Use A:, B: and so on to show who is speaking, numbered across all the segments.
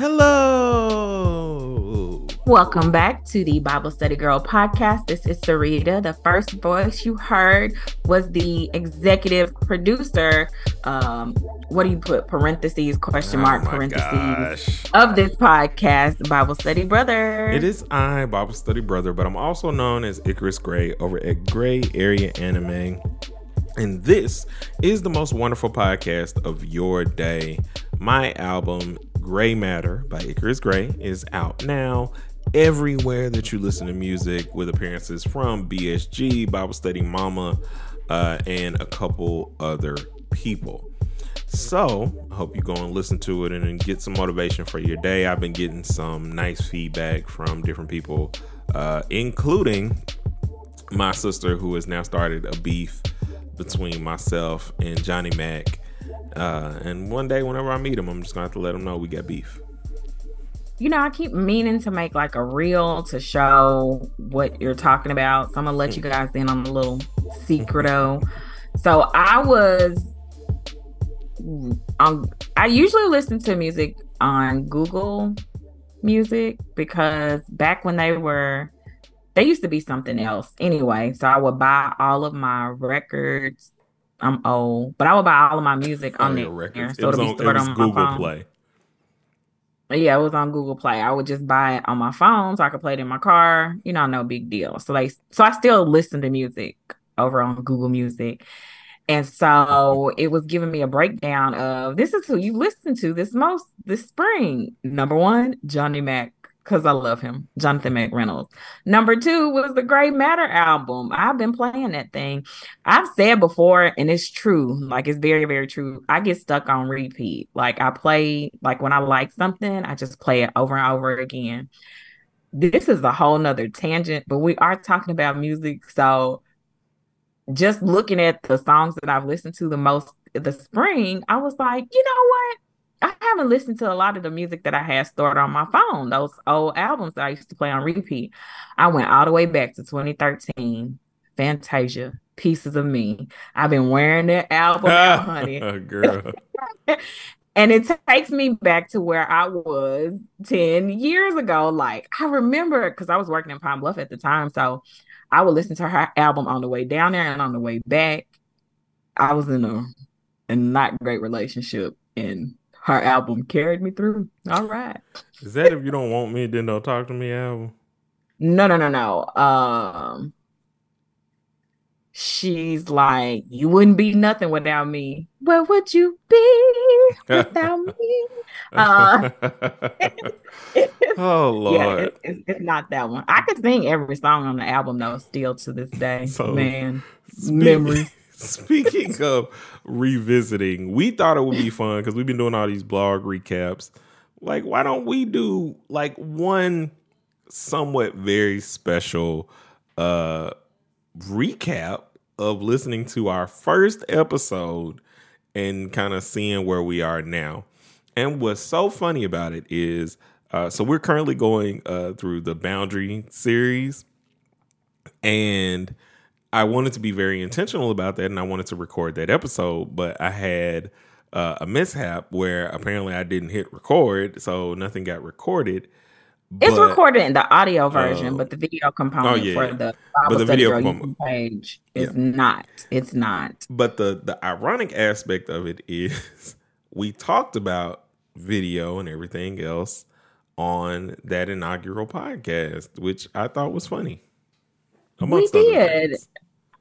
A: Hello.
B: Welcome back to the Bible Study Girl podcast. This is Sarita. The first voice you heard was the executive producer. Um, what do you put? Parentheses, question mark,
A: Oh
B: parentheses
A: gosh.
B: of this podcast, Bible Study Brother.
A: It is I, Bible Study Brother, but I'm also known as Icarus Gray over at Gray Area Anime. And this is the most wonderful podcast of your day. My album, Gray Matter by Icarus Gray, is out now everywhere that you listen to music with appearances from BSG, Bible Study Mama, uh, and a couple other people. So, I hope you go and listen to it and get some motivation for your day. I've been getting some nice feedback from different people, uh, including my sister, who has now started a beef between myself and Johnny Mac. Uh, and one day, whenever I meet him, I'm just gonna have to let him know we got beef.
B: you know, I keep meaning to make like a reel to show what you're talking about. So I'm gonna let you guys in on a little secreto. So I was um I usually listen to music on Google Music because back when they were they used to be something else anyway. So I would buy all of my records. I'm old, but I would buy all of my music oh, on
A: Oh,
B: there.
A: records.
B: So
A: it was, on, it was
B: on my
A: Google
B: phone.
A: Play.
B: Yeah, it was on Google Play. I would just buy it on my phone so I could play it in my car. You know, no big deal. So like so I still listen to music over on Google Music. And so it was giving me a breakdown of this is who you listen to this most this spring. Number one, Johnny Mac, because I love him. Jonathan McReynolds. Number two was the Gray Matter album. I've been playing that thing. I've said before, and it's true. Like it's very, very true. I get stuck on repeat. Like I play, like when I like something, I just play it over and over again. This is a whole nother tangent, but we are talking about music. So just looking at the songs that I've listened to the most the spring, I was like, you know what? I haven't listened to a lot of the music that I had stored on my phone, those old albums that I used to play on repeat. I went all the way back to 2013, Fantasia, Pieces of Me. I've been wearing that album out, honey.
A: Oh, girl.
B: And it takes me back to where I was 10 years ago. Like, I remember because I was working in Pine Bluff at the time. So I would listen to her album on the way down there and on the way back. I was in a, a not great relationship, and her album carried me through. All right.
A: Is that if you don't want me, then don't talk to me album?
B: No, no, no, no. Um, she's like, you wouldn't be nothing without me. Where would you be without me? Uh,
A: oh
B: Yeah,
A: Lord.
B: it's, it's, it's not that one. I could sing every song on the album though, still to this day.
A: So,
B: Man,
A: Speak-
B: memories.
A: Speaking of revisiting, we thought it would be fun because we've been doing all these blog recaps. Like, why don't we do like one somewhat very special uh recap of listening to our first episode and kind of seeing where we are now. And what's so funny about it is uh so we're currently going uh through the boundary series and I wanted to be very intentional about that, and I wanted to record that episode, but I had uh, a mishap where apparently I didn't hit record, so nothing got recorded.
B: It's
A: But-
B: recorded in the audio version,
A: Oh.
B: but the video component
A: Oh, yeah,
B: for the
A: But the video component-
B: YouTube page is
A: Yeah.
B: not. It's not.
A: But the the ironic aspect of it is we talked about video and everything else on that inaugural podcast, which I thought was funny. other
B: did.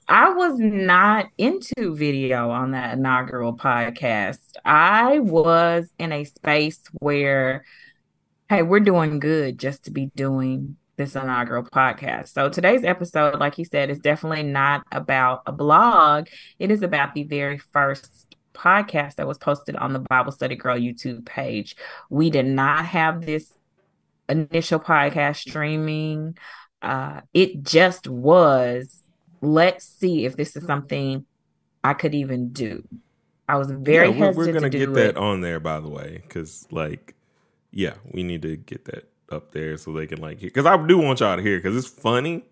B: I was not into video on that inaugural podcast. I was in a space where, hey, we're doing good just to be doing this inaugural podcast. So today's episode, like you said, is definitely not about a blog. It is about the very first podcast that was posted on the Bible Study Girl YouTube page. We did not have this initial podcast streaming. Uh, it just was let's see if this is something I could even do. I was very
A: yeah, we're, we're gonna
B: to
A: get that
B: it.
A: on there, by the way, because like, yeah, we need to get that up there so they can like hear. Because I do want y'all to hear because it's funny,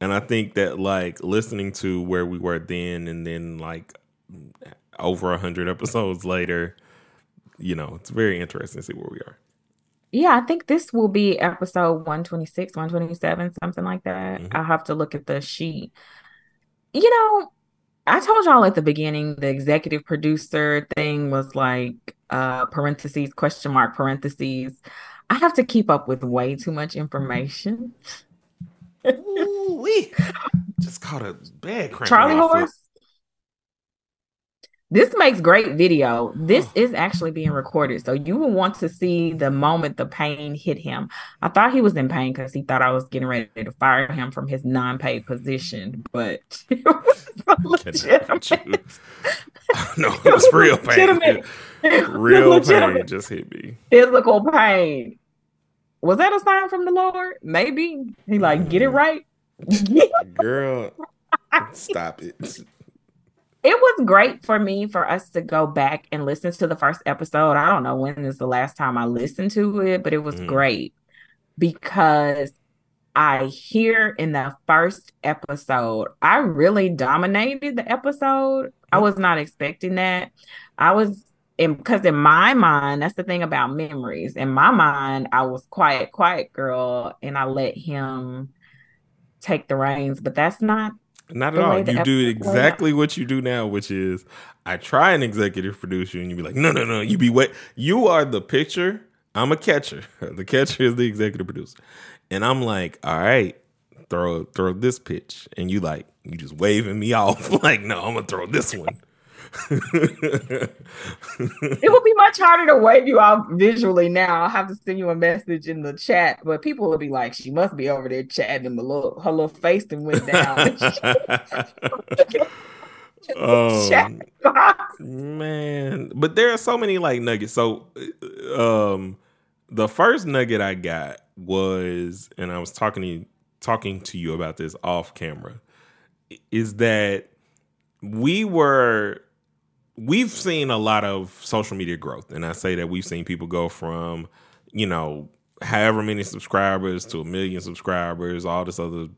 A: and I think that like listening to where we were then and then like over a hundred episodes later, you know, it's very interesting to see where we are.
B: Yeah, I think this will be episode 126, 127, something like that.
A: Mm-hmm.
B: I'll have to look at the sheet. You know, I told y'all at the beginning the executive producer thing was like uh parentheses, question mark, parentheses. I have to keep up with way too much information.
A: Ooh, we just caught a bad.
B: Charlie
A: in my foot.
B: Horse. This makes great video. This oh. is actually being recorded. So you will want to see the moment the pain hit him. I thought he was in pain because he thought I was getting ready to fire him from his non-paid position, but it was legitimate.
A: no, it was real pain. Real pain just hit me.
B: Physical pain. Was that a sign from the Lord? Maybe. He like, get it right.
A: Girl, stop it.
B: It was great for me for us to go back and listen to the first episode. I don't know when is the last time I listened to it, but it was
A: Mhm.
B: great because I hear in the first episode, I really dominated the episode. I was not expecting that. I was in because in my mind, that's the thing about memories. In my mind, I was quiet, quiet girl, and I let him take the reins, but that's not
A: Not at all. You do exactly what you do now, which is I try an executive producer and you be like, no, no, no. You be wait. You are the pitcher. I'm a catcher. The catcher is the executive producer. And I'm like, all right, throw throw this pitch. And you like, you just waving me off. like, no, I'm gonna throw this one.
B: it would be much harder to wave you off visually now. I'll have to send you a message in the chat, but people will be like, she must be over there chatting a little her little face and went down.
A: um, man but there are so many like nuggets so uh, um the first nugget i got was and i was talking to you talking to you about this off camera is that we were we've seen a lot of social media growth and i say that we've seen people go from you know however many subscribers to a million subscribers all this other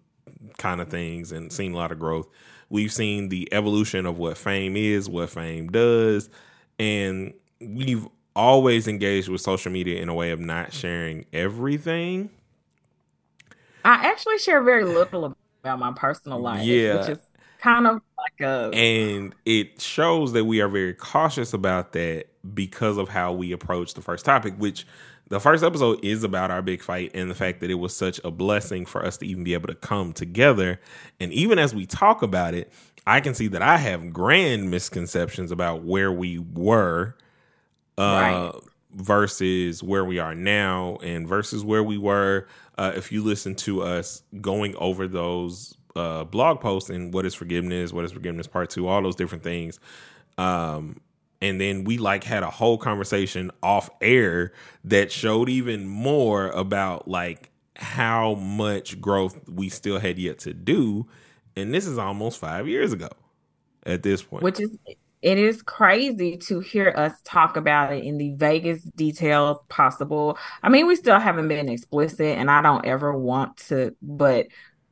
A: kind of things and seen a lot of growth we've seen the evolution of what fame is what fame does and we've always engaged with social media in a way of not sharing everything
B: I actually share very little about my personal life,
A: Yeah.
B: which is kind of a
A: and it shows that we are very cautious about that because of how we approach the first topic which the first episode is about our big fight and the fact that it was such a blessing for us to even be able to come together and even as we talk about it i can see that i have grand misconceptions about where we were uh
B: Right.
A: versus where we are now and versus where we were uh, if you listen to us going over those uh, blog post and what is forgiveness, what is forgiveness part two, all those different things. Um, and then we like had a whole conversation off air that showed even more about like how much growth we still had yet to do. And this is almost five years ago at this point.
B: which is it is crazy to hear us talk about it in the vaguest details possible. I mean, we still haven't been explicit, and I don't ever want to, but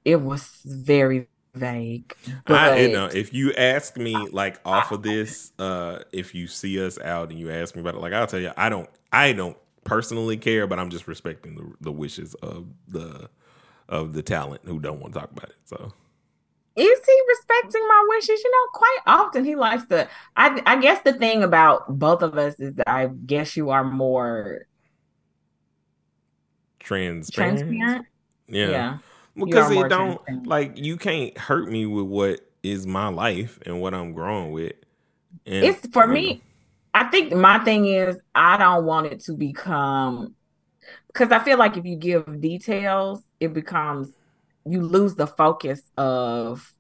B: it was very vague. But
A: I, you know, if you ask me like off of this, uh, if you see us out and you ask me about it, like I'll tell you, I don't, I don't personally care, but I'm just respecting the, the wishes of the of the talent who don't want to talk about it. So
B: is he respecting my wishes? You know, quite often he likes to. I I guess the thing about both of us is that I guess you are more
A: transparent,
B: transparent.
A: yeah,
B: Yeah.
A: Because it don't like you can't hurt me with what is my life and what I'm growing with. And
B: It's for me. I think my thing is I don't want it to become because I feel like if you give details, it becomes you lose the focus of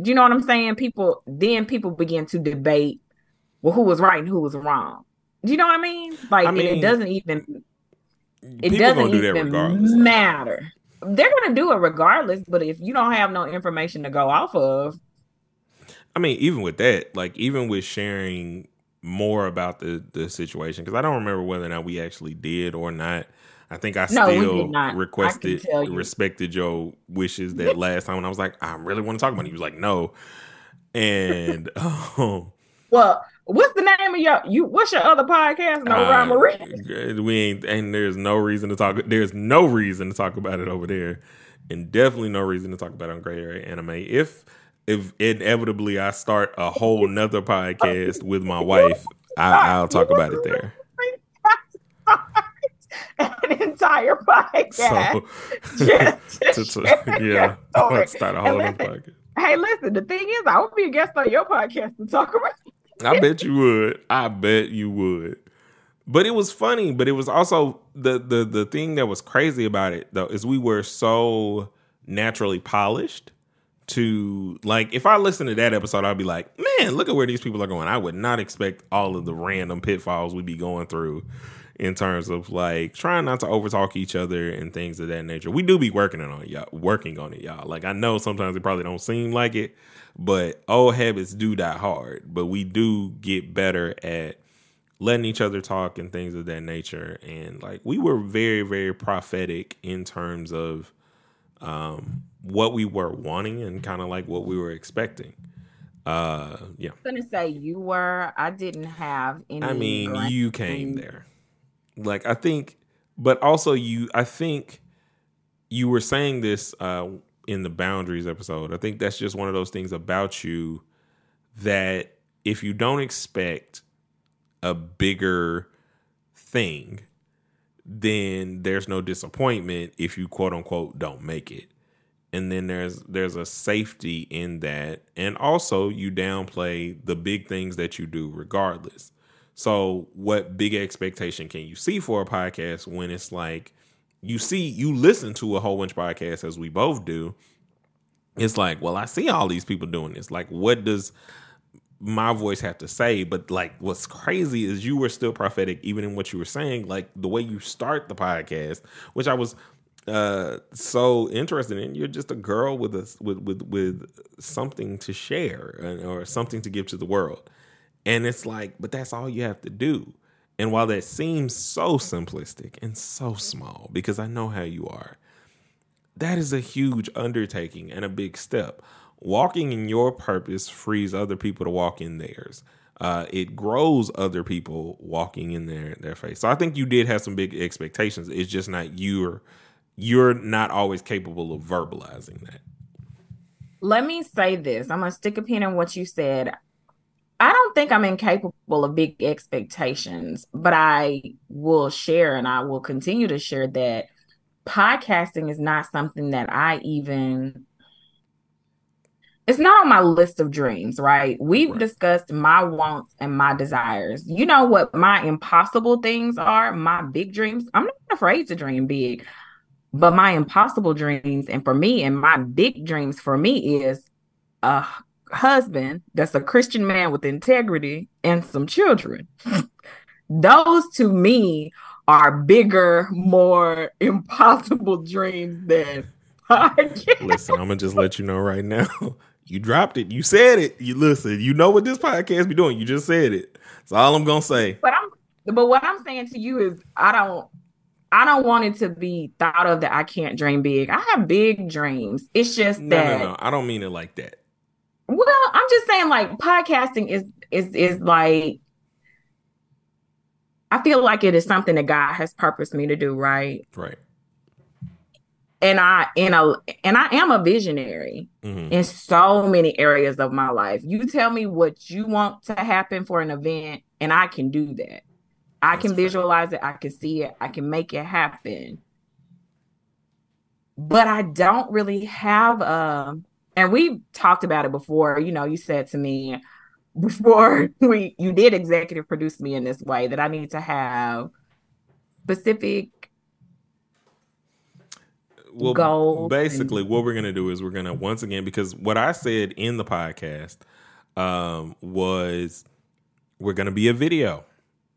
B: do you know what I'm saying? People then people begin to debate well who was right and who was wrong. Do you know what I mean? Like
A: I mean,
B: it doesn't even it
A: people
B: doesn't
A: gonna do that
B: even
A: regardless.
B: matter. They're gonna do it regardless, but if you don't have no information to go off of,
A: I mean, even with that, like even with sharing more about the the situation, because I don't remember whether or not we actually did or not. I think I
B: No,
A: still.
B: I
A: requested,
B: you.
A: respected your wishes that last time, and I was like, I really want to talk about it. He was like, no, and um,
B: Well, What's the name of your you? What's your other podcast? No uh, rhyme.
A: We ain't, and there's no reason to talk. There's no reason to talk about it over there, and definitely no reason to talk about it on Gray Area Anime. If if inevitably I start a whole nother podcast with my wife, I, will talk about it there.
B: An entire podcast. So, just to, to, yeah, I'll start a whole podcast. Hey, listen, the thing is, I would be a guest on your podcast to talk about
A: I bet you would. I bet you would. But it was funny, but it was also the the the thing that was crazy about it though is we were so naturally polished to like if I listen to that episode, I'd be like, man, look at where these people are going. I would not expect all of the random pitfalls we'd be going through in terms of like trying not to overtalk each other and things of that nature. We do be working on it, y'all. Working on it, y'all. Like I know sometimes it probably don't seem like it, but old habits do die hard. But we do get better at letting each other talk and things of that nature. And like we were very, very prophetic in terms of um, what we were wanting and kind of like what we were expecting. Uh, yeah.
B: I'm gonna say you were. I didn't have any.
A: I mean, you came there. Like I think, but also you. I think you were saying this uh, in the boundaries episode. I think that's just one of those things about you that if you don't expect a bigger thing, then there's no disappointment if you quote unquote don't make it. And then there's there's a safety in that. And also you downplay the big things that you do regardless. So what big expectation can you see for a podcast when it's like you see you listen to a whole bunch of podcasts as we both do. It's like well i see all these people doing this. Like what does my voice have to say? But like what's crazy is you were still prophetic even in what you were saying like the way you start the podcast which i was uh so interested in. You're just a girl with a with with with something to share or something to give to the world. And it's like but that's all you have to do and while that seems so simplistic and so small, because I know how you are, that is a huge undertaking and a big step. Walking in your purpose frees other people to walk in theirs. Uh, it grows other people walking in their their face. So I think you did have some big expectations. It's just not you're you're not always capable of verbalizing that.
B: Let me say this. I'm gonna stick a pin in what you said. I don't think I'm incapable of big expectations, but I will share and I will continue to share that podcasting is not something that I even it's not on my list of dreams, right? We've right. discussed my wants and my desires. You know what my impossible things are, my big dreams. I'm not afraid to dream big, but my impossible dreams and for me and my big dreams for me is a husband that's a Christian man with integrity and some children. Those to me are bigger, more impossible dreams than
A: podcast. Listen, I'm gonna just let you know right now. You dropped it. You said it. You listen. You know what this podcast be doing. You just said it. That's all I'm gonna say.
B: But I'm. But what I'm saying to you is, I don't. I don't want it to be thought of that I can't dream big. I have big dreams. It's just no, that. No, no,
A: I don't mean it like that.
B: Well, I'm just saying like podcasting is is is like I feel like it is something that God has purposed me to do, right?
A: Right.
B: And I and a and I am a visionary mm-hmm. in so many areas of my life. You tell me what you want to happen for an event, and I can do that. I That's can visualize it, I can see it, I can make it happen. But I don't really have a and we talked about it before. You know, you said to me before we you did executive produce me in this way that I need to have specific
A: well, goals. Basically, and- what we're gonna do is we're gonna once again because what I said in the podcast um, was we're gonna be a video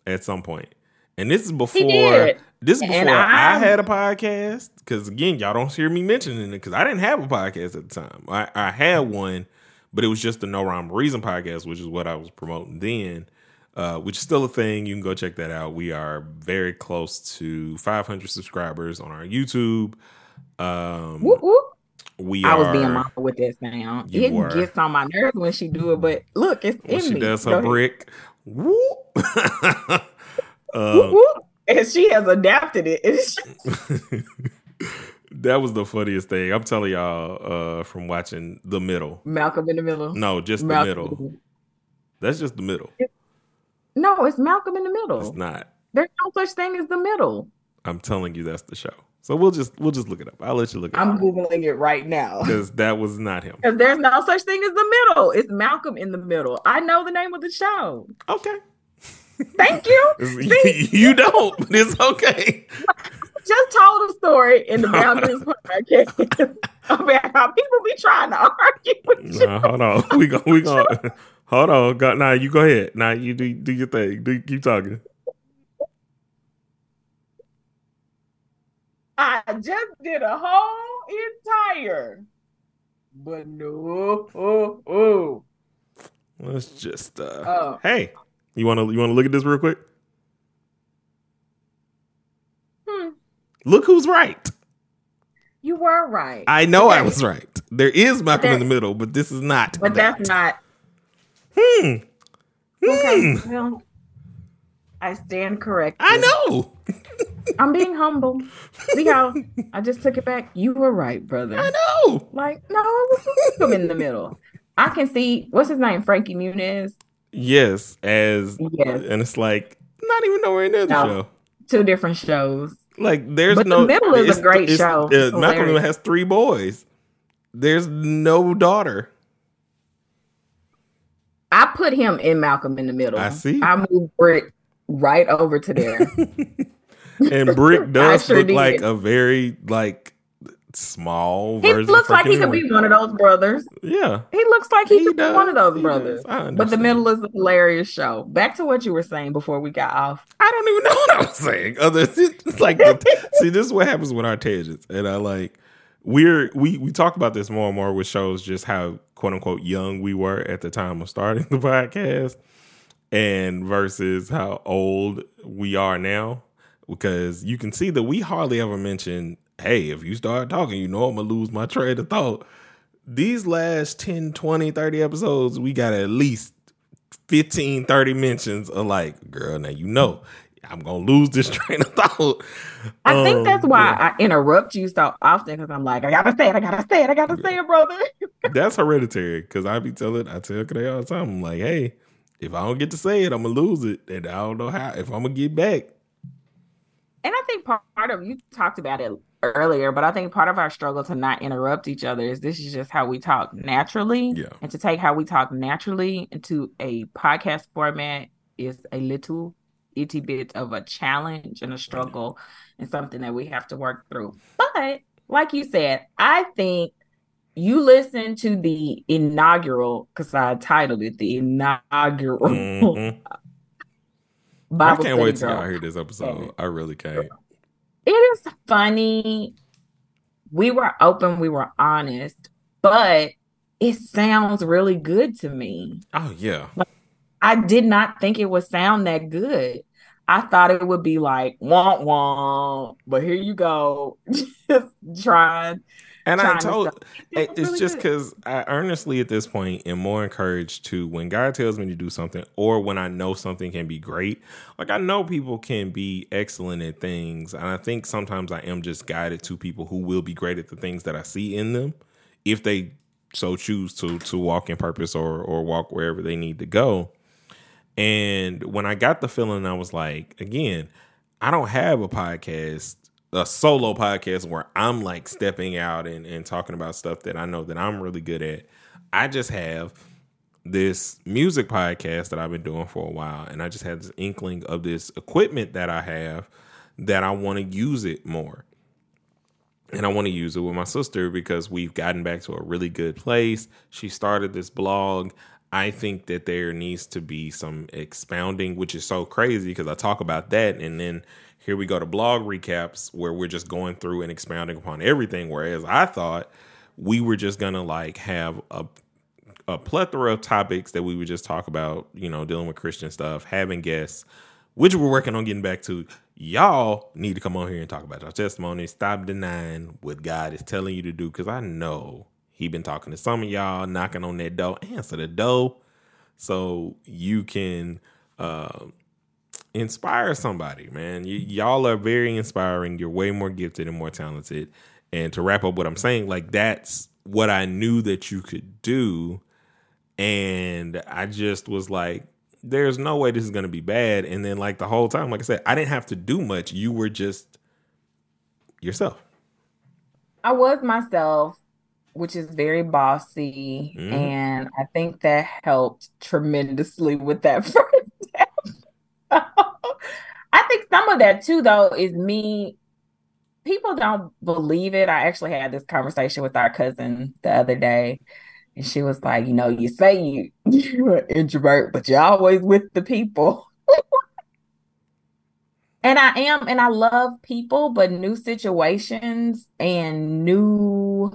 A: at some point. And this is before this is before I, had a podcast. Because again, y'all don't hear me mentioning it because I didn't have a podcast at the time. I, I had one, but it was just the No Rhyme Reason podcast, which is what I was promoting then. Uh, which is still a thing. You can go check that out. We are very close to 500 subscribers on our YouTube. Um, whoop, whoop. We
B: I was
A: are.
B: being mindful with that sound. It gets on my nerves when she do it, but look, it's
A: when
B: in
A: she
B: me.
A: does her
B: ahead.
A: brick. Whoop.
B: Whoop,
A: uh,
B: whoop. And she has adapted it.
A: That was the funniest thing. I'm telling y'all uh, from watching the middle.
B: Malcolm in the middle.
A: No, just the
B: Malcolm the
A: middle. That's just the middle.
B: No, it's Malcolm in the middle.
A: It's not.
B: There's no such thing as the middle.
A: I'm telling you, that's the show. So we'll just we'll just look it up. I'll let you look it
B: I'm
A: up
B: googling it right now.
A: because that was not him.
B: Because there's no such thing as the middle. It's Malcolm in the middle. I know the name of the show.
A: Okay,
B: Thank you. See,
A: you don't, but it's okay.
B: just told a story in the Boundaries podcast about how people be trying to argue with you.
A: Nah, hold on, we go, we go. Hold on, go, nah, you go ahead. Nah, you do do your thing. Do keep talking.
B: I just did a whole entire, but no, oh, oh.
A: Let's just. uh
B: Oh.
A: Hey, you want to you want to look at this real quick?
B: Hmm.
A: Look who's right.
B: You were right,
A: I know I was right. There is Malcolm in the middle, but this is not.
B: but
A: that.
B: that's not
A: Hmm.
B: okay.
A: Hmm.
B: Well, I stand corrected.
A: I know.
B: I'm being humble. See how I just took it back? You were right, brother.
A: I know.
B: Like, no, I was Malcolm in the middle. I can see what's his name, Frankie Muniz.
A: Yes, as
B: Yes.
A: and it's like not even nowhere near the
B: No.
A: show.
B: Two different shows.
A: Like there's
B: But The
A: no.
B: Middle is a great
A: it's-
B: show.
A: Uh,
B: It's
A: Malcolm has three boys. There's no daughter.
B: I put him in Malcolm in the middle.
A: I see.
B: I moved Brick right over to there.
A: And Brick does
B: sure
A: look
B: did.
A: like a very like small
B: he
A: version.
B: looks like he could be one of those brothers.
A: Yeah,
B: He looks like he,
A: He
B: could
A: does.
B: be one of those
A: He
B: brothers. But the middle is a hilarious show. Back to what you were saying before we got off.
A: I don't even know what I was saying. Other than like, the, see, this is what happens with our tangents, and I like we're we we talk about this more and more with shows, just how quote unquote young we were at the time of starting the podcast, and versus how old we are now. Because you can see that we hardly ever mention, hey, if you start talking, you know I'm gonna lose my train of thought. These last 10, 20, 30 episodes, we got at least 15, 30 mentions of like, girl, now you know I'm gonna lose this train of thought.
B: I think
A: Um,
B: that's why
A: yeah.
B: I interrupt you so often because I'm like, I gotta say it, I gotta say it, I gotta say it, brother.
A: that's hereditary. Cause I be telling I tell Kay all the time, I'm like, hey, if I don't get to say it, I'm gonna lose it. And I don't know how if I'm gonna get back.
B: And I think part of you talked about it earlier, but I think part of our struggle to not interrupt each other is this is just how we talk naturally.
A: Yeah.
B: And to take how we talk naturally into a podcast format is a little itty bit of a challenge and a struggle and something that we have to work through. But like you said, I think you listen to the inaugural because I titled it the inaugural
A: Mhm. I can't wait till y'all hear this episode. I really can't.
B: It is funny. We were open, we were honest, but it sounds really good to me.
A: Oh yeah.
B: I did not think it would sound that good. I thought it would be like womp womp, but here you go, just trying.
A: And I told It it's
B: really
A: just because I earnestly at this point am more encouraged to when God tells me to do something or when I know something can be great. Like I know people can be excellent at things, and I think sometimes I am just guided to people who will be great at the things that I see in them if they so choose to to walk in purpose or or walk wherever they need to go. And when I got the feeling, I was like, again, I don't have a podcast, a solo podcast where I'm like stepping out and, and talking about stuff that I know that I'm really good at. I just have this music podcast that I've been doing for a while. And I just had this inkling of this equipment that I have that I want to use it more. And I want to use it with my sister because we've gotten back to a really good place. She started this blog. I think that there needs to be some expounding, which is so crazy because I talk about that. And then here we go to blog recaps where we're just going through and expounding upon everything. Whereas I thought we were just to like have a, a plethora of topics that we would just talk about, you know, dealing with Christian stuff, having guests which we're working on getting back to. Y'all need to come on here and talk about your testimony. Stop denying what God is telling you to do, because I know He been talking to some of y'all, knocking on that door. Answer the door, so you can uh, inspire somebody. Man, y- y'all are very inspiring. You're way more gifted and more talented. And to wrap up what I'm saying, like that's what I knew that you could do. And I just was like, there's no way this is going to be bad. And then, like, the whole time, like I said, I didn't have to do much. You were just yourself.
B: I was myself, which is very bossy.
A: Mhm.
B: And I think that helped tremendously with that first I think some of that too, though, is me. People don't believe it. I actually had this conversation with our cousin the other day, and she was like, "You know, you say you you're an introvert, but you're always with the people." And I am, and I love people, but new situations and new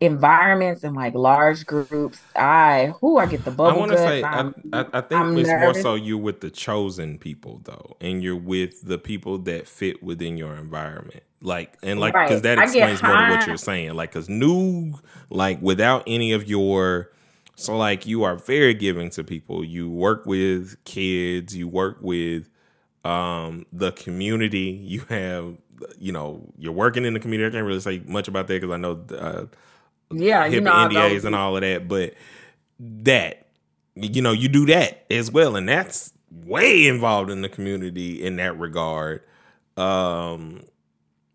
B: environments and like large groups, I who I get the bubble.
A: I want to say, I, I, I think
B: I'm
A: it's more so you with the chosen people though, and you're with the people that fit within your environment. Like and like because
B: Right.
A: that explains more to what you're saying. Like because new, like without any of your, so like you are very giving to people. You work with kids. You work with um the community. You have you know you're working in the community. I can't really say much about that because I know. Uh,
B: yeah, you
A: HIPAA
B: know, I
A: NDAs and all of that, but that you know you do that as well, and that's way involved in the community in that regard. Um,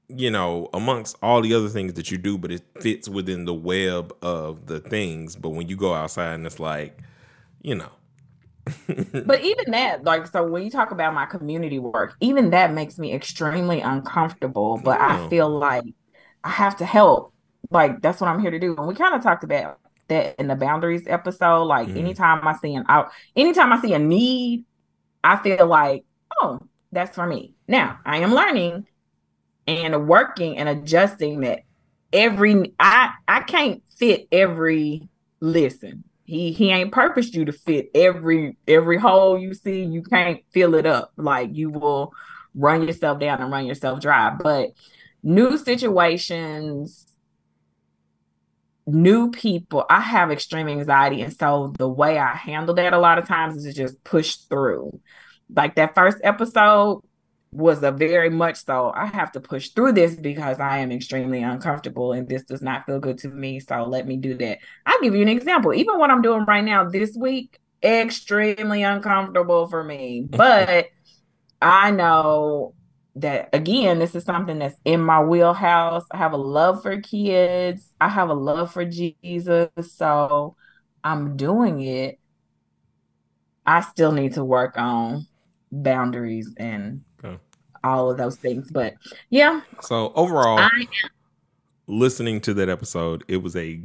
A: you know, amongst all the other things that you do, but it fits within the web of the things. But when you go outside and it's like, you know,
B: But even that, like, so when you talk about my community work, even that makes me extremely uncomfortable. But
A: Yeah.
B: I feel like I have to help. Like, that's what I'm here to do. And we kind of talked about that in the boundaries episode. Like,
A: Mhm.
B: anytime I see an out, anytime I see a need, I feel like, oh, that's for me. Now, I am learning and working and adjusting that every I I can't fit every listen. He he ain't purposed you to fit every every hole you see. You can't fill it up. Like you will run yourself down and run yourself dry. But new situations, new people, I have extreme anxiety. And so the way I handle that a lot of times is to just push through. Like that first episode was a very much so I have to push through this because I am extremely uncomfortable and this does not feel good to me. So let me do that. I'll give you an example. Even what I'm doing right now this week, extremely uncomfortable for me. But I know that again, this is something that's in my wheelhouse. I have a love for kids. I have a love for Jesus. So I'm doing it. I still need to work on boundaries and
A: Okay.
B: all of those things. But yeah,
A: so overall,
B: I
A: listening to that episode, it was a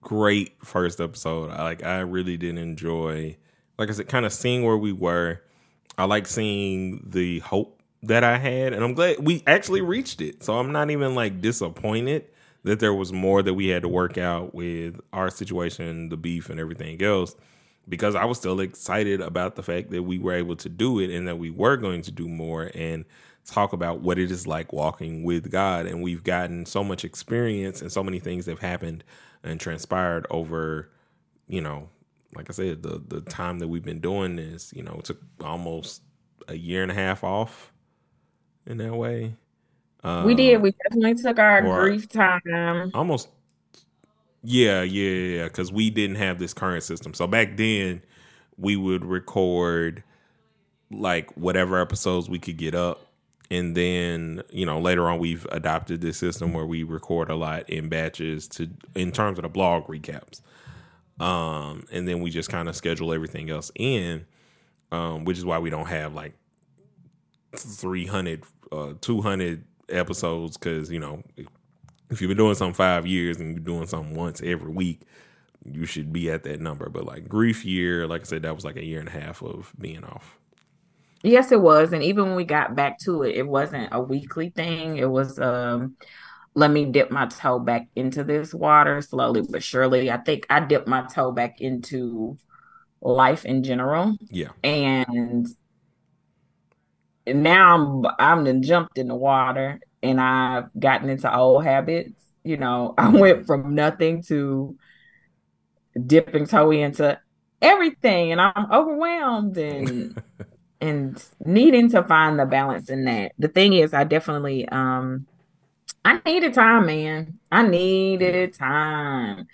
A: great first episode. I, like I really did enjoy, like I said, kind of seeing where we were. I like seeing the hope that I had, and I'm glad we actually reached it. So I'm not even like disappointed that there was more that we had to work out with our situation, the beef, and everything else. Because I was still excited about the fact that we were able to do it and that we were going to do more and talk about what it is like walking with God. And we've gotten so much experience and so many things have happened and transpired over, you know, like I said, the the time that we've been doing this, you know, it took almost a year and a half off in that way.
B: we did.
A: Um,
B: We definitely took our grief time.
A: almost yeah yeah yeah because we didn't have this current system so back then we would record like whatever episodes we could get up and then you know later on we've adopted this system where we record a lot in batches to in terms of the blog recaps um and then we just kind of schedule everything else in um which is why we don't have like 300 uh 200 episodes because you know if you've been doing something five years and you're doing something once every week, you should be at that number. But like grief year, like I said, that was like a year and a half of being off.
B: Yes, it was. And even when we got back to it, it wasn't a weekly thing. It was um let me dip my toe back into this water slowly but surely. I think I dipped my toe back into life in general.
A: Yeah.
B: And now I'm I'm jumped in the water and I've gotten into old habits. You know, I went from nothing to dipping toe into everything and I'm overwhelmed and and needing to find the balance in that. The thing is I definitely um I needed time, man. I needed time.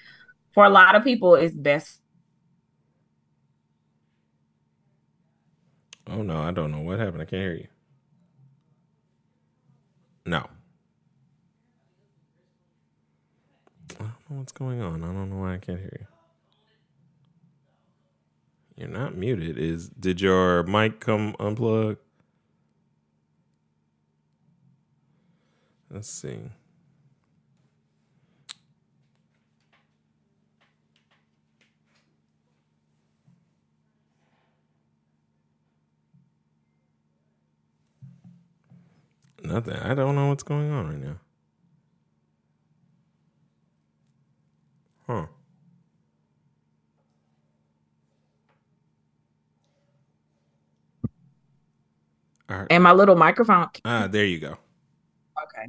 B: For a lot of people it's best
A: Oh no, I don't know what happened. I can't hear you. No. I don't know what's going on. I don't know why I can't hear you. You're not muted. Is did your mic come unplugged? Let's see. Nothing. I don't know what's going on right now. Huh.
B: Right. And my little microphone.
A: Ah, there you go.
B: Okay.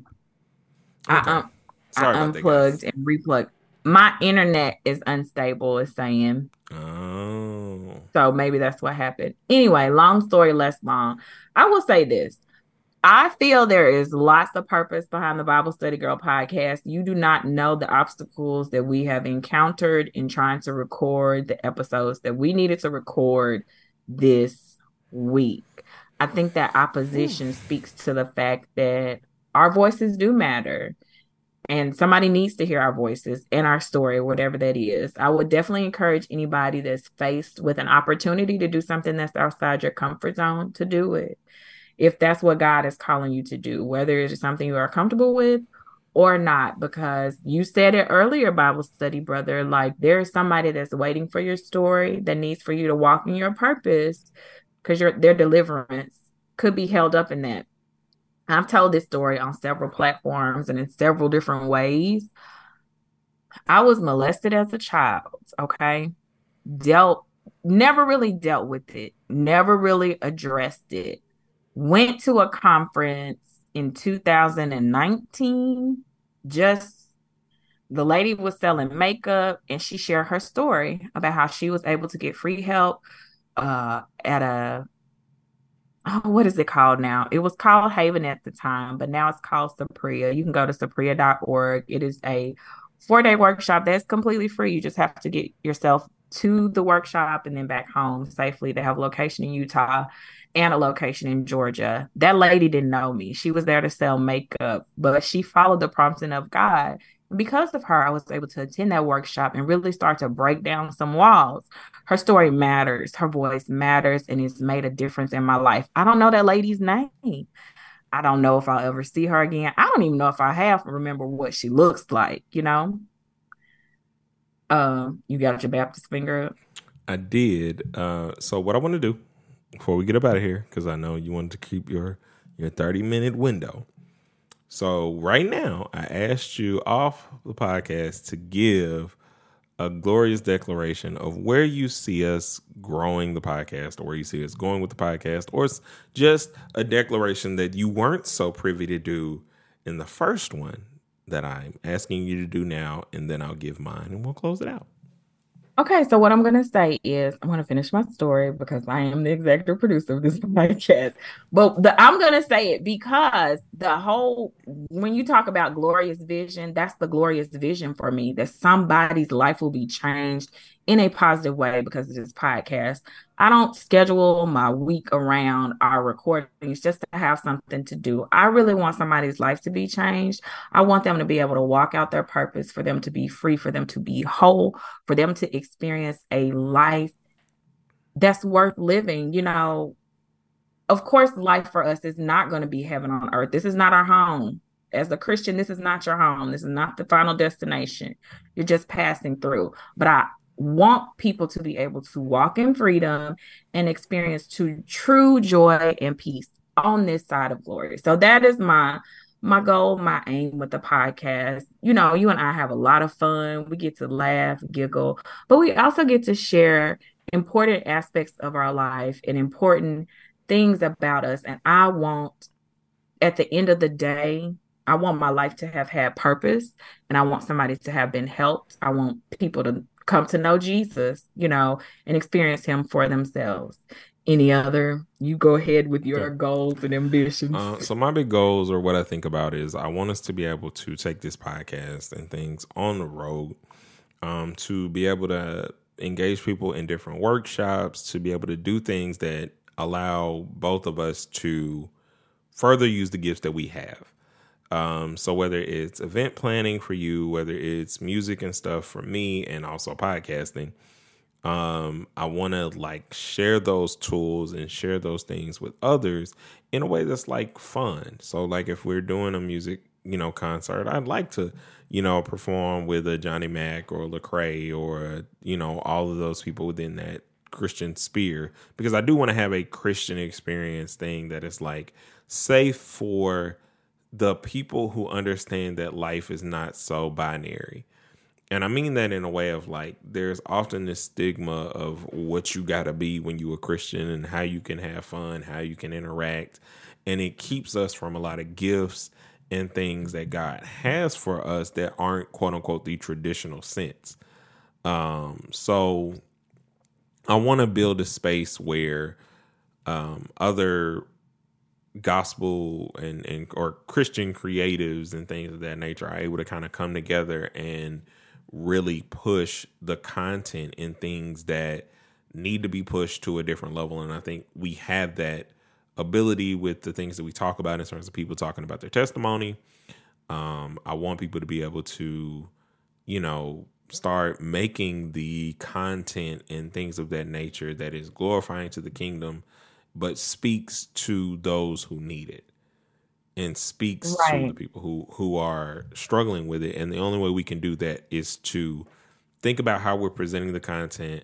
B: I um Sorry I unplugged and replugged. My internet is unstable, it's saying. Oh. So maybe that's what happened. Anyway, long story less long. I will say this. I feel there is lots of purpose behind the Bible Study Girl podcast. You do not know the obstacles that we have encountered in trying to record the episodes that we needed to record this week. I think that opposition speaks to the fact that our voices do matter and somebody needs to hear our voices and our story, whatever that is. I would definitely encourage anybody that's faced with an opportunity to do something that's outside your comfort zone to do it if that's what God is calling you to do, whether it's something you are comfortable with or not, because you said it earlier, Bible study, brother. Like there is somebody that's waiting for your story that needs for you to walk in your purpose because your their deliverance could be held up in that. I've told this story on several platforms and in several different ways. I was molested as a child, okay? Dealt never really dealt with it, never really addressed it went to a conference in 2019 just the lady was selling makeup and she shared her story about how she was able to get free help uh, at a oh, what is it called now? It was called Haven at the time, but now it's called Sapria. You can go to sapria.org. It is a four day workshop that's completely free. You just have to get yourself to the workshop and then back home safely. They have a location in Utah and a location in Georgia. That lady didn't know me. She was there to sell makeup, but she followed the prompting of God. Because of her, I was able to attend that workshop and really start to break down some walls. Her story matters, her voice matters, and it's made a difference in my life. I don't know that lady's name. I don't know if I'll ever see her again. I don't even know if I have remember what she looks like, you know? Um, you got your Baptist finger up?
A: I did. Uh, so what I want to do before we get up out of here, because I know you wanted to keep your your 30 minute window. So right now, I asked you off the podcast to give a glorious declaration of where you see us growing the podcast or where you see us going with the podcast, or it's just a declaration that you weren't so privy to do in the first one that I'm asking you to do now, and then I'll give mine and we'll close it out.
B: Okay, so what I'm going to say is I'm going to finish my story because I am the executive producer of this podcast. But the, I'm going to say it because the whole, when you talk about glorious vision, that's the glorious vision for me that somebody's life will be changed in a positive way because of this podcast. I don't schedule my week around our recordings just to have something to do. I really want somebody's life to be changed. I want them to be able to walk out their purpose, for them to be free, for them to be whole, for them to experience a life that's worth living. You know, of course, life for us is not going to be heaven on earth. This is not our home. As a Christian, this is not your home. This is not the final destination. You're just passing through. But I want people to be able to walk in freedom and experience to true joy and peace on this side of glory. So that is my my goal, my aim with the podcast. You know, you and I have a lot of fun. We get to laugh, giggle, but we also get to share important aspects of our life and important things about us. And I want, at the end of the day, I want my life to have had purpose and I want somebody to have been helped. I want people to come to know Jesus, you know, and experience him for themselves. Any other? You go ahead with your yeah. goals and ambitions.
A: Uh, so my big goals or what I think about is I want us to be able to take this podcast and things on the road um, to be able to engage people in different workshops, to be able to do things that allow both of us to further use the gifts that we have. Um, so whether it's event planning for you, whether it's music and stuff for me, and also podcasting, um, I want to like share those tools and share those things with others in a way that's like fun. So like if we're doing a music, you know, concert, I'd like to, you know, perform with a Johnny Mac or Lecrae or you know all of those people within that Christian sphere because I do want to have a Christian experience thing that is like safe for the people who understand that life is not so binary. And I mean that in a way of like, there's often this stigma of what you got to be when you are a Christian and how you can have fun, how you can interact. And it keeps us from a lot of gifts and things that God has for us that aren't quote unquote the traditional sense. Um, so I want to build a space where um, other gospel and, and or Christian creatives and things of that nature are able to kind of come together and really push the content in things that need to be pushed to a different level. And I think we have that ability with the things that we talk about in terms of people talking about their testimony. Um, I want people to be able to, you know, start making the content and things of that nature that is glorifying to the kingdom but speaks to those who need it and speaks right. to the people who who are struggling with it and the only way we can do that is to think about how we're presenting the content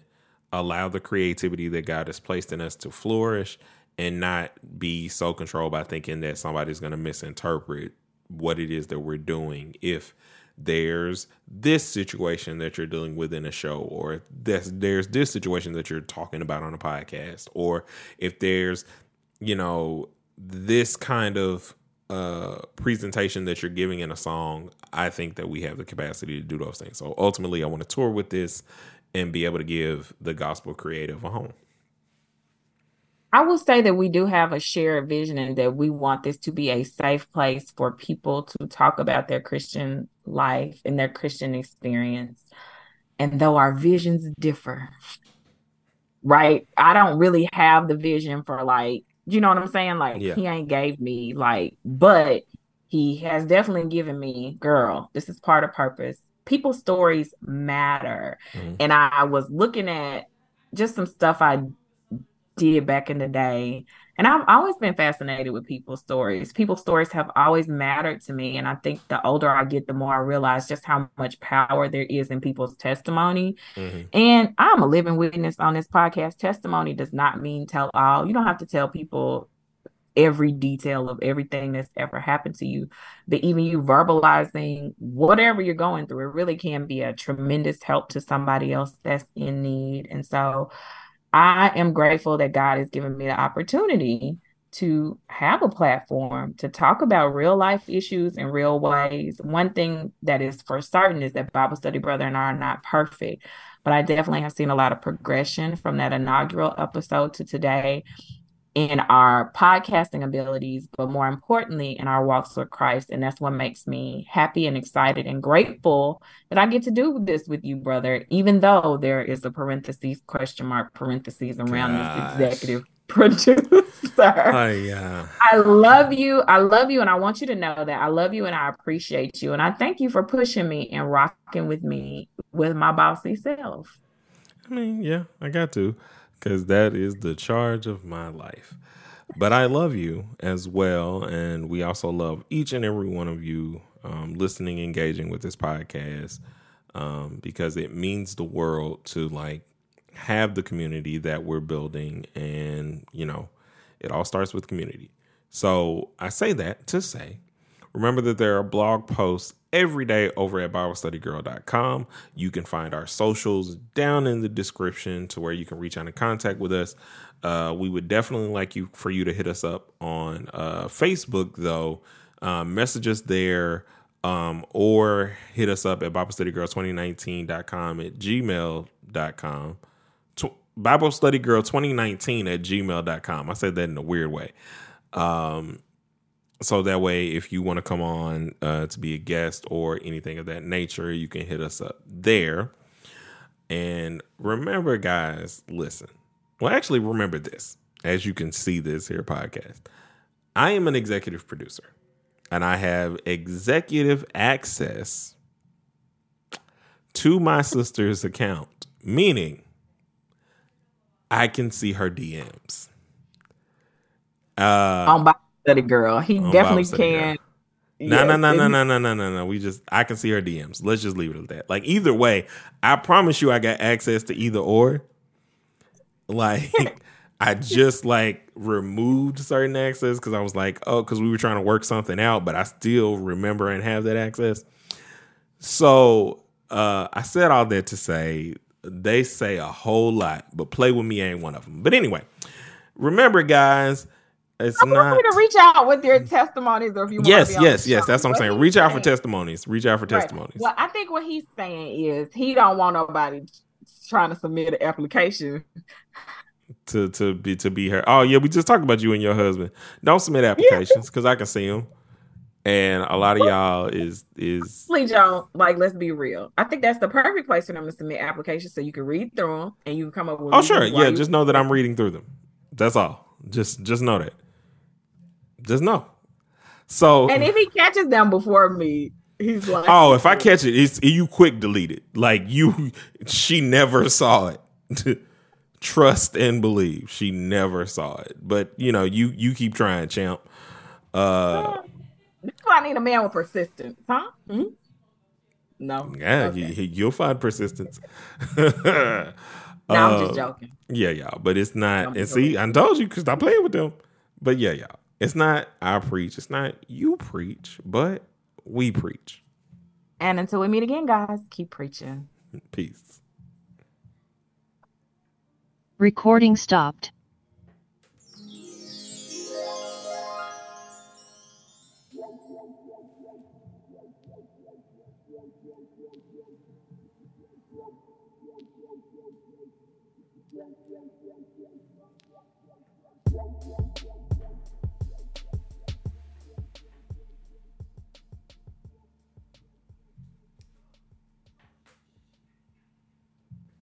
A: allow the creativity that God has placed in us to flourish and not be so controlled by thinking that somebody's going to misinterpret what it is that we're doing if there's this situation that you're dealing with in a show or there's there's this situation that you're talking about on a podcast or if there's you know this kind of uh presentation that you're giving in a song i think that we have the capacity to do those things. So ultimately i want to tour with this and be able to give the gospel creative a home.
B: I will say that we do have a shared vision and that we want this to be a safe place for people to talk about their Christian life and their Christian experience. And though our visions differ, right? I don't really have the vision for like, you know what I'm saying? Like yeah. he ain't gave me like, but he has definitely given me, girl, this is part of purpose. People's stories matter. Mm-hmm. And I was looking at just some stuff I did back in the day. And I've always been fascinated with people's stories. People's stories have always mattered to me. And I think the older I get, the more I realize just how much power there is in people's testimony. Mm-hmm. And I'm a living witness on this podcast. Testimony does not mean tell all. You don't have to tell people every detail of everything that's ever happened to you. But even you verbalizing whatever you're going through, it really can be a tremendous help to somebody else that's in need. And so I am grateful that God has given me the opportunity to have a platform to talk about real life issues in real ways. One thing that is for certain is that Bible Study Brother and I are not perfect, but I definitely have seen a lot of progression from that inaugural episode to today in our podcasting abilities, but more importantly, in our walks with Christ. And that's what makes me happy and excited and grateful that I get to do this with you, brother, even though there is a parentheses, question mark, parentheses around Gosh. this executive producer. Oh, yeah. I love you. I love you. And I want you to know that I love you and I appreciate you. And I thank you for pushing me and rocking with me with my bossy self.
A: I mean, yeah, I got to because that is the charge of my life. But I love you as well. And we also love each and every one of you um, listening, engaging with this podcast um, because it means the world to like have the community that we're building. And, you know, it all starts with community. So I say that to say, Remember that there are blog posts every day over at BibleStudyGirl.com. You can find our socials down in the description to where you can reach out and contact with us. Uh, we would definitely like you for you to hit us up on uh, Facebook, though. Um, message us there um, or hit us up at BibleStudyGirl2019.com at gmail.com. Study Girl 2019 at gmail.com. I said that in a weird way. Um, so that way, if you want to come on uh, to be a guest or anything of that nature, you can hit us up there. And remember, guys, listen. Well, actually, remember this as you can see this here podcast. I am an executive producer and I have executive access to my sister's account, meaning I can see her DMs.
B: Uh, Study Girl, he definitely can.
A: No, no, no, no, no, no, no, no, no. We just, I can see her DMs. Let's just leave it at that. Like, either way, I promise you I got access to either or. Like, I just like removed certain access because I was like, oh, because we were trying to work something out, but I still remember and have that access. So uh, I said all that to say they say a whole lot, but play with me ain't one of them. But anyway, remember, guys. It's
B: I
A: not
B: you to reach out with your testimonies, or if you want to.
A: yes, yes, yes. That's what I'm saying. Reach out for testimonies. Reach out for right. testimonies.
B: Well, I think what he's saying is he don't want nobody trying to submit an application
A: to to be to be her. Oh yeah, we just talked about you and your husband. Don't submit applications because I can see them. And a lot of y'all is is
B: please don't like. Let's be real. I think that's the perfect place for them to submit applications so you can read through them and you can come up with.
A: Oh sure, yeah. Just know that I'm reading through them. That's all. Just just know that. Just know. So
B: and if he catches them before me, he's like,
A: oh, if I catch it, it's you quick delete it. Like you, she never saw it. trust and believe. She never saw it, but you know, you you keep trying, champ. Uh,
B: That's why I need a man with persistence, huh? Mm-hmm. No.
A: Yeah, okay. you, will find persistence.
B: no, uh, I'm just uh, joking.
A: Yeah, y'all, but it's not. And see, I told you because stop playing with them. But yeah, y'all, it's not I preach. It's not you preach, but we preach.
B: And until we meet again, guys, keep preaching.
A: Peace.
C: Recording stopped.